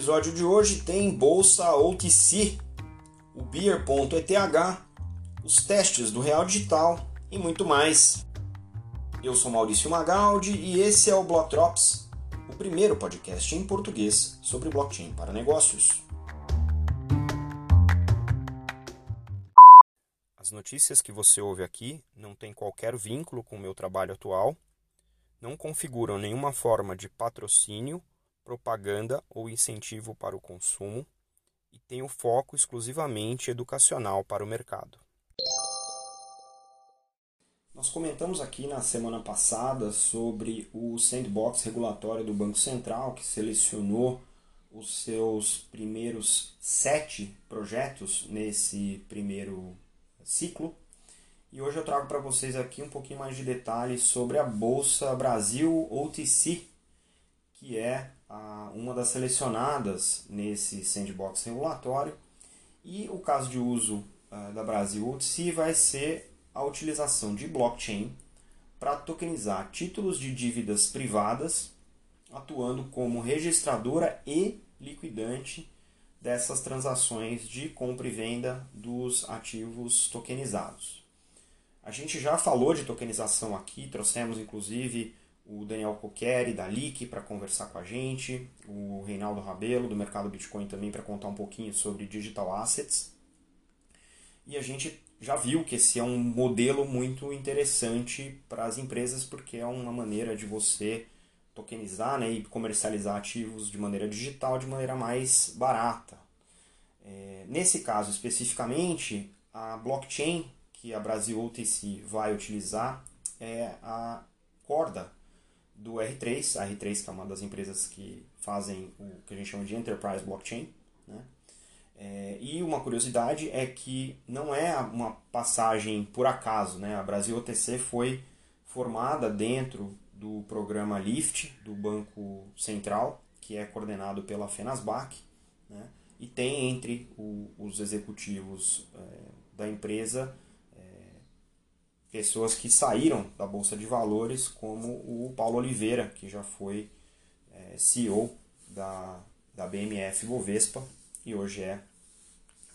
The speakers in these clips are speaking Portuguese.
episódio de hoje tem Bolsa OTC, o Beer.eth, os testes do Real Digital e muito mais. Eu sou Maurício Magaldi e esse é o Block Drops, o primeiro podcast em português sobre blockchain para negócios. As notícias que você ouve aqui não têm qualquer vínculo com o meu trabalho atual, não configuram nenhuma forma de patrocínio propaganda ou incentivo para o consumo e tem o foco exclusivamente educacional para o mercado. Nós comentamos aqui na semana passada sobre o sandbox regulatório do Banco Central, que selecionou os seus primeiros sete projetos nesse primeiro ciclo. E hoje eu trago para vocês aqui um pouquinho mais de detalhes sobre a Bolsa Brasil OTC, que é uma das selecionadas nesse sandbox regulatório. E o caso de uso uh, da Brasil OTC vai ser a utilização de blockchain para tokenizar títulos de dívidas privadas, atuando como registradora e liquidante dessas transações de compra e venda dos ativos tokenizados. A gente já falou de tokenização aqui, trouxemos inclusive o Daniel Coqueri, da LIC, para conversar com a gente, o Reinaldo Rabelo, do Mercado Bitcoin, também para contar um pouquinho sobre digital assets. E a gente já viu que esse é um modelo muito interessante para as empresas, porque é uma maneira de você tokenizar né, e comercializar ativos de maneira digital de maneira mais barata. É, nesse caso especificamente, a blockchain que a Brasil OTC vai utilizar é a Corda, do R3, a R3 que é uma das empresas que fazem o que a gente chama de Enterprise Blockchain. Né? É, e uma curiosidade é que não é uma passagem por acaso. Né? A Brasil OTC foi formada dentro do programa LIFT, do Banco Central, que é coordenado pela FENASBAC, né? e tem entre o, os executivos é, da empresa pessoas que saíram da Bolsa de Valores, como o Paulo Oliveira, que já foi é, CEO da, da BMF Bovespa e hoje é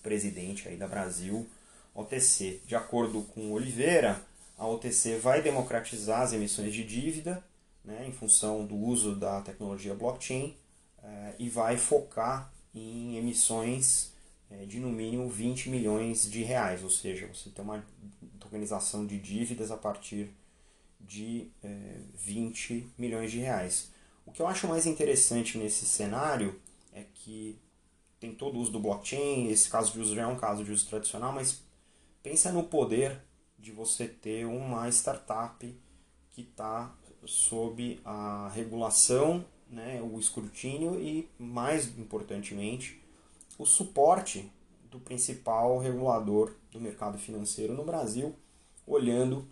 presidente aí da Brasil OTC. De acordo com Oliveira, a OTC vai democratizar as emissões de dívida né, em função do uso da tecnologia blockchain é, e vai focar em emissões é, de no mínimo 20 milhões de reais, ou seja, você tem uma tokenização de dívidas a partir de é, 20 milhões de reais. O que eu acho mais interessante nesse cenário é que tem todo o uso do blockchain, esse caso de uso já é um caso de uso tradicional, mas pensa no poder de você ter uma startup que está sob a regulação, né, o escrutínio e, mais importantemente, o suporte do principal regulador do mercado financeiro no Brasil, olhando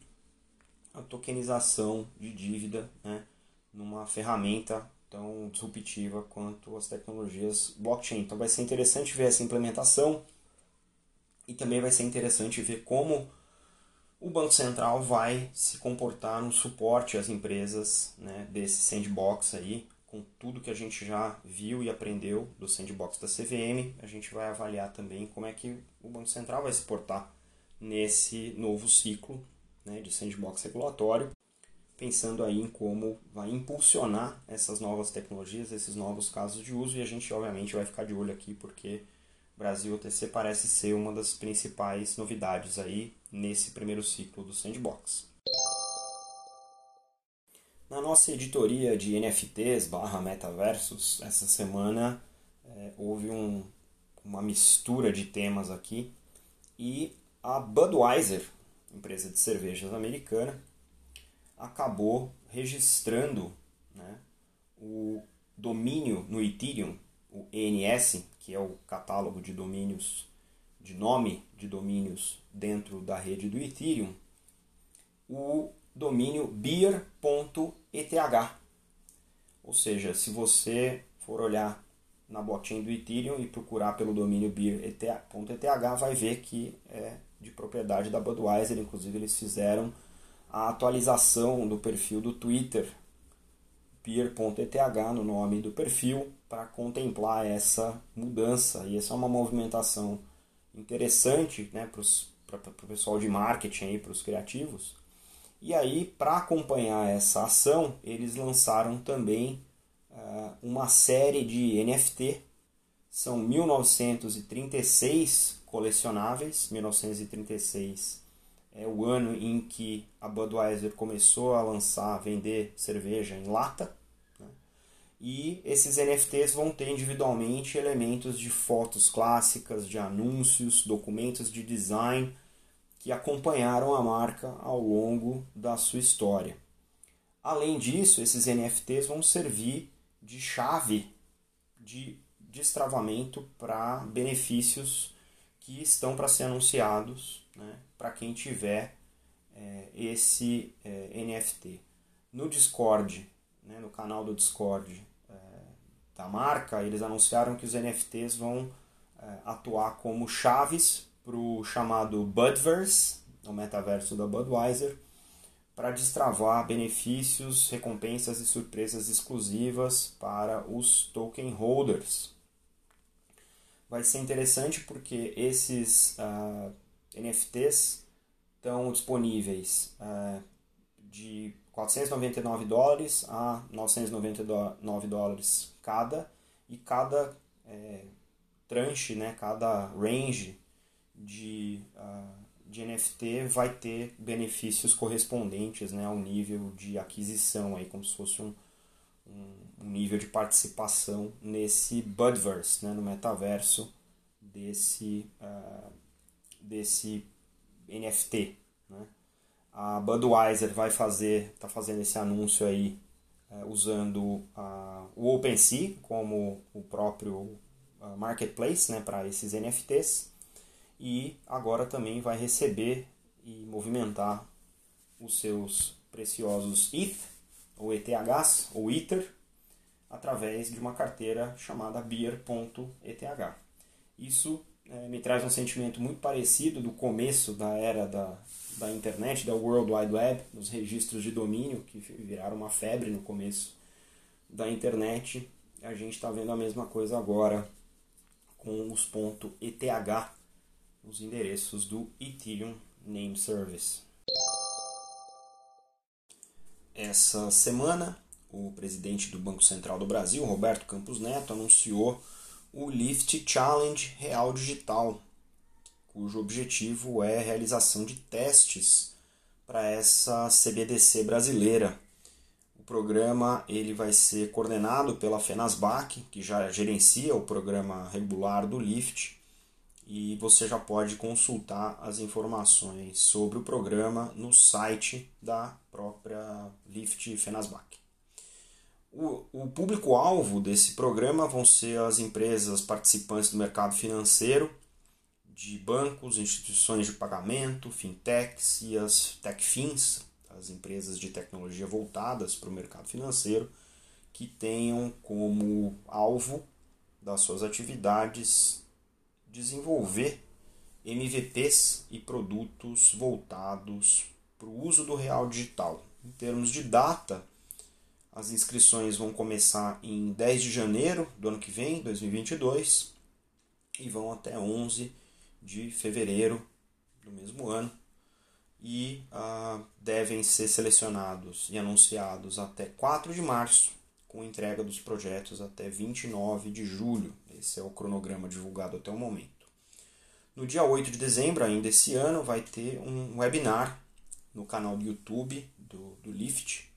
a tokenização de dívida né, numa ferramenta tão disruptiva quanto as tecnologias blockchain. Então vai ser interessante ver essa implementação e também vai ser interessante ver como o Banco Central vai se comportar no suporte às empresas né, desse sandbox aí, com tudo que a gente já viu e aprendeu do sandbox da CVM, a gente vai avaliar também como é que o Banco Central vai se portar nesse novo ciclo né, de sandbox regulatório, pensando aí em como vai impulsionar essas novas tecnologias, esses novos casos de uso, e a gente obviamente vai ficar de olho aqui porque Brasil OTC parece ser uma das principais novidades aí nesse primeiro ciclo do sandbox. Na nossa editoria de NFTs barra metaversos, essa semana é, houve um, uma mistura de temas aqui. E a Budweiser, empresa de cervejas americana, acabou registrando né, o domínio no Ethereum, o ENS, que é o catálogo de domínios, de nome de domínios dentro da rede do Ethereum, o domínio beer.eth. Ou seja, se você for olhar na blockchain do Ethereum e procurar pelo domínio beer.eth, vai ver que é de propriedade da Budweiser. Inclusive, eles fizeram a atualização do perfil do Twitter peer.eth no nome do perfil para contemplar essa mudança. E essa é uma movimentação interessante né, para o pessoal de marketing, para os criativos. E aí, para acompanhar essa ação, eles lançaram também uh, uma série de NFT. São 1936 colecionáveis, 1936 é o ano em que a Budweiser começou a lançar, a vender cerveja em lata. Né? E esses NFTs vão ter individualmente elementos de fotos clássicas, de anúncios, documentos de design que acompanharam a marca ao longo da sua história. Além disso, esses NFTs vão servir de chave de destravamento para benefícios que estão para ser anunciados né, para quem tiver é, esse é, NFT. No Discord, né, no canal do Discord é, da marca, eles anunciaram que os NFTs vão é, atuar como chaves para o chamado Budverse, o metaverso da Budweiser, para destravar benefícios, recompensas e surpresas exclusivas para os token holders. Vai ser interessante porque esses uh, NFTs estão disponíveis é, de 499 dólares a 999 dólares cada e cada é, tranche, né, cada range de, uh, de NFT vai ter benefícios correspondentes né, ao nível de aquisição, aí, como se fosse um, um, nível de participação nesse Budverse, né, no metaverso desse uh, desse NFT. Né? A Budweiser vai fazer, está fazendo esse anúncio aí é, usando a, o OpenSea como o próprio marketplace né, para esses NFTs e agora também vai receber e movimentar os seus preciosos ETH ou ETHs ou Ether através de uma carteira chamada Beer.eth. Isso é, me traz um sentimento muito parecido do começo da era da, da internet, da World Wide Web, dos registros de domínio, que viraram uma febre no começo da internet. A gente está vendo a mesma coisa agora com os .eth, os endereços do Ethereum Name Service. Essa semana, o presidente do Banco Central do Brasil, Roberto Campos Neto, anunciou o Lift Challenge Real Digital, cujo objetivo é a realização de testes para essa CBDC brasileira. O programa ele vai ser coordenado pela Fenasbac, que já gerencia o programa regular do Lift, e você já pode consultar as informações sobre o programa no site da própria Lift Fenasbac. O, o público-alvo desse programa vão ser as empresas participantes do mercado financeiro, de bancos, instituições de pagamento, fintechs e as techfins, as empresas de tecnologia voltadas para o mercado financeiro, que tenham como alvo das suas atividades desenvolver MVPs e produtos voltados para o uso do real digital. Em termos de data, as inscrições vão começar em 10 de janeiro do ano que vem, 2022, e vão até 11 de fevereiro do mesmo ano. E ah, devem ser selecionados e anunciados até 4 de março, com entrega dos projetos até 29 de julho. Esse é o cronograma divulgado até o momento. No dia 8 de dezembro, ainda esse ano, vai ter um webinar no canal do YouTube do, do Lift,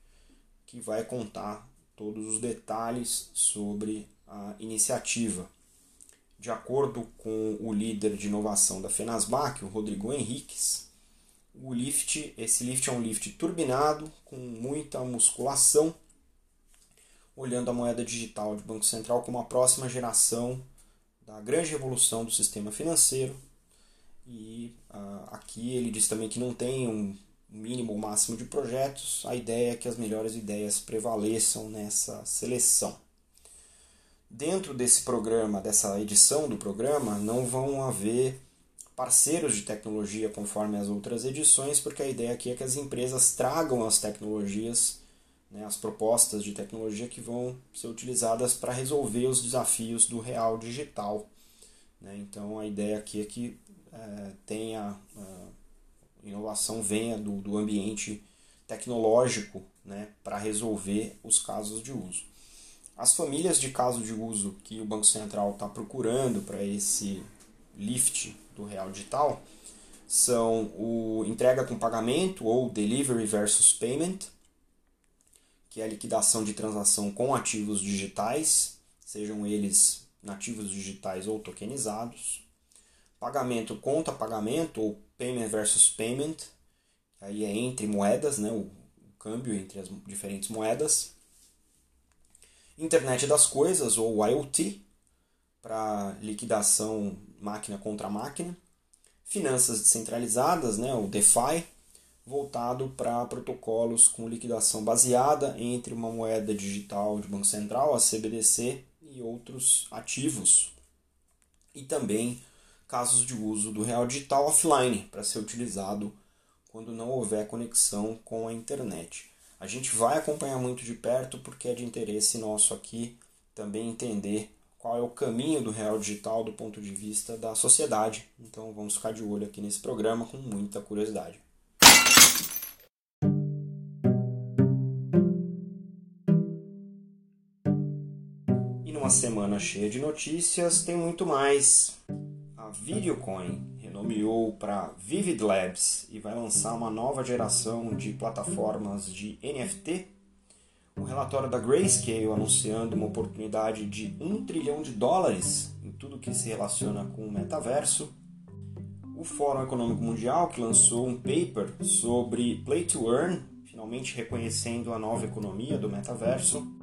que vai contar todos os detalhes sobre a iniciativa. De acordo com o líder de inovação da Fenasbac, o Rodrigo Henriques, o lift, esse lift é um lift turbinado com muita musculação, olhando a moeda digital de Banco Central como a próxima geração da grande revolução do sistema financeiro. E uh, aqui ele diz também que não tem um mínimo ou máximo de projetos, a ideia é que as melhores ideias prevaleçam nessa seleção. Dentro desse programa, dessa edição do programa, não vão haver parceiros de tecnologia conforme as outras edições, porque a ideia aqui é que as empresas tragam as tecnologias né, as propostas de tecnologia que vão ser utilizadas para resolver os desafios do real digital. Né? Então a ideia aqui é que é, tenha a inovação venha do, do ambiente tecnológico né, para resolver os casos de uso. As famílias de casos de uso que o Banco Central está procurando para esse lift do real digital são o entrega com pagamento ou delivery versus payment, que é a liquidação de transação com ativos digitais, sejam eles nativos digitais ou tokenizados. Pagamento conta pagamento ou payment versus payment, aí é entre moedas, né, o câmbio entre as diferentes moedas. Internet das coisas ou IoT, para liquidação máquina contra máquina. Finanças descentralizadas, né, o DeFi, voltado para protocolos com liquidação baseada entre uma moeda digital de Banco Central, a CBDC, e outros ativos. E também casos de uso do real digital offline, para ser utilizado quando não houver conexão com a internet. A gente vai acompanhar muito de perto porque é de interesse nosso aqui também entender qual é o caminho do real digital do ponto de vista da sociedade. Então vamos ficar de olho aqui nesse programa com muita curiosidade. Uma semana cheia de notícias, tem muito mais. A Videocoin renomeou para Vivid Labs e vai lançar uma nova geração de plataformas de NFT. O relatório da Grayscale anunciando uma oportunidade de 1 trilhão de dólares em tudo que se relaciona com o metaverso. O Fórum Econômico Mundial que lançou um paper sobre Play to Earn, finalmente reconhecendo a nova economia do metaverso.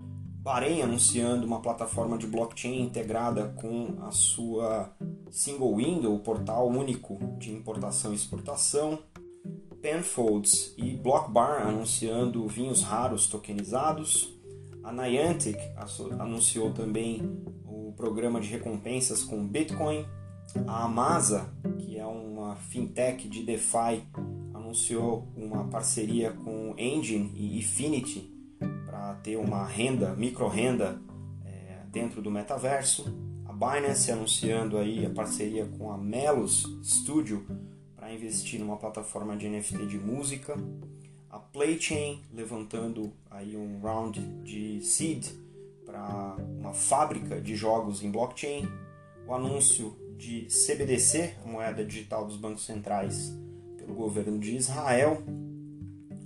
Bahrein anunciando uma plataforma de blockchain integrada com a sua single window, portal único de importação e exportação. Penfolds e Blockbar anunciando vinhos raros tokenizados. A Niantic anunciou também o programa de recompensas com Bitcoin. A Amasa, que é uma fintech de DeFi, anunciou uma parceria com Engine e Infinity ter uma renda, micro renda é, dentro do metaverso. A Binance anunciando aí a parceria com a Melos Studio para investir numa plataforma de NFT de música. A Playchain levantando aí um round de seed para uma fábrica de jogos em blockchain. O anúncio de CBDC, a moeda digital dos bancos centrais, pelo governo de Israel.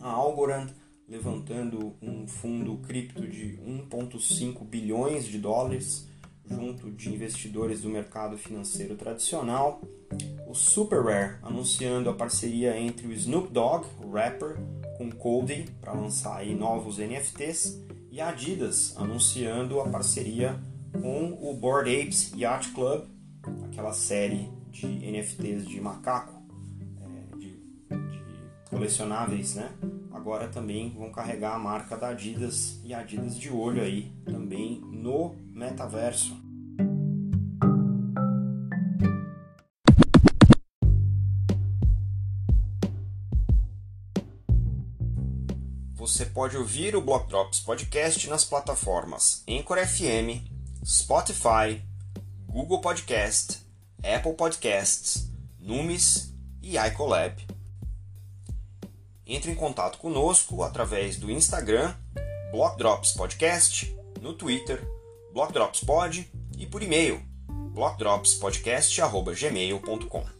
A Algorand levantando um fundo cripto de 1,5 bilhões de dólares junto de investidores do mercado financeiro tradicional. O Super Rare anunciando a parceria entre o Snoop Dogg, o rapper, com Cody para lançar novos NFTs e a Adidas anunciando a parceria com o Bored Apes Yacht Club, aquela série de NFTs de macaco, é, de, de colecionáveis, né? Agora também vão carregar a marca da Adidas e Adidas de olho aí também no metaverso. Você pode ouvir o Block Drops Podcast nas plataformas Anchor FM, Spotify, Google Podcast, Apple Podcasts, Numis e iColab. Entre em contato conosco através do Instagram, Block Drops Podcast, no Twitter, Block Drops Pod e por e-mail, blockdropspodcast.gmail.com.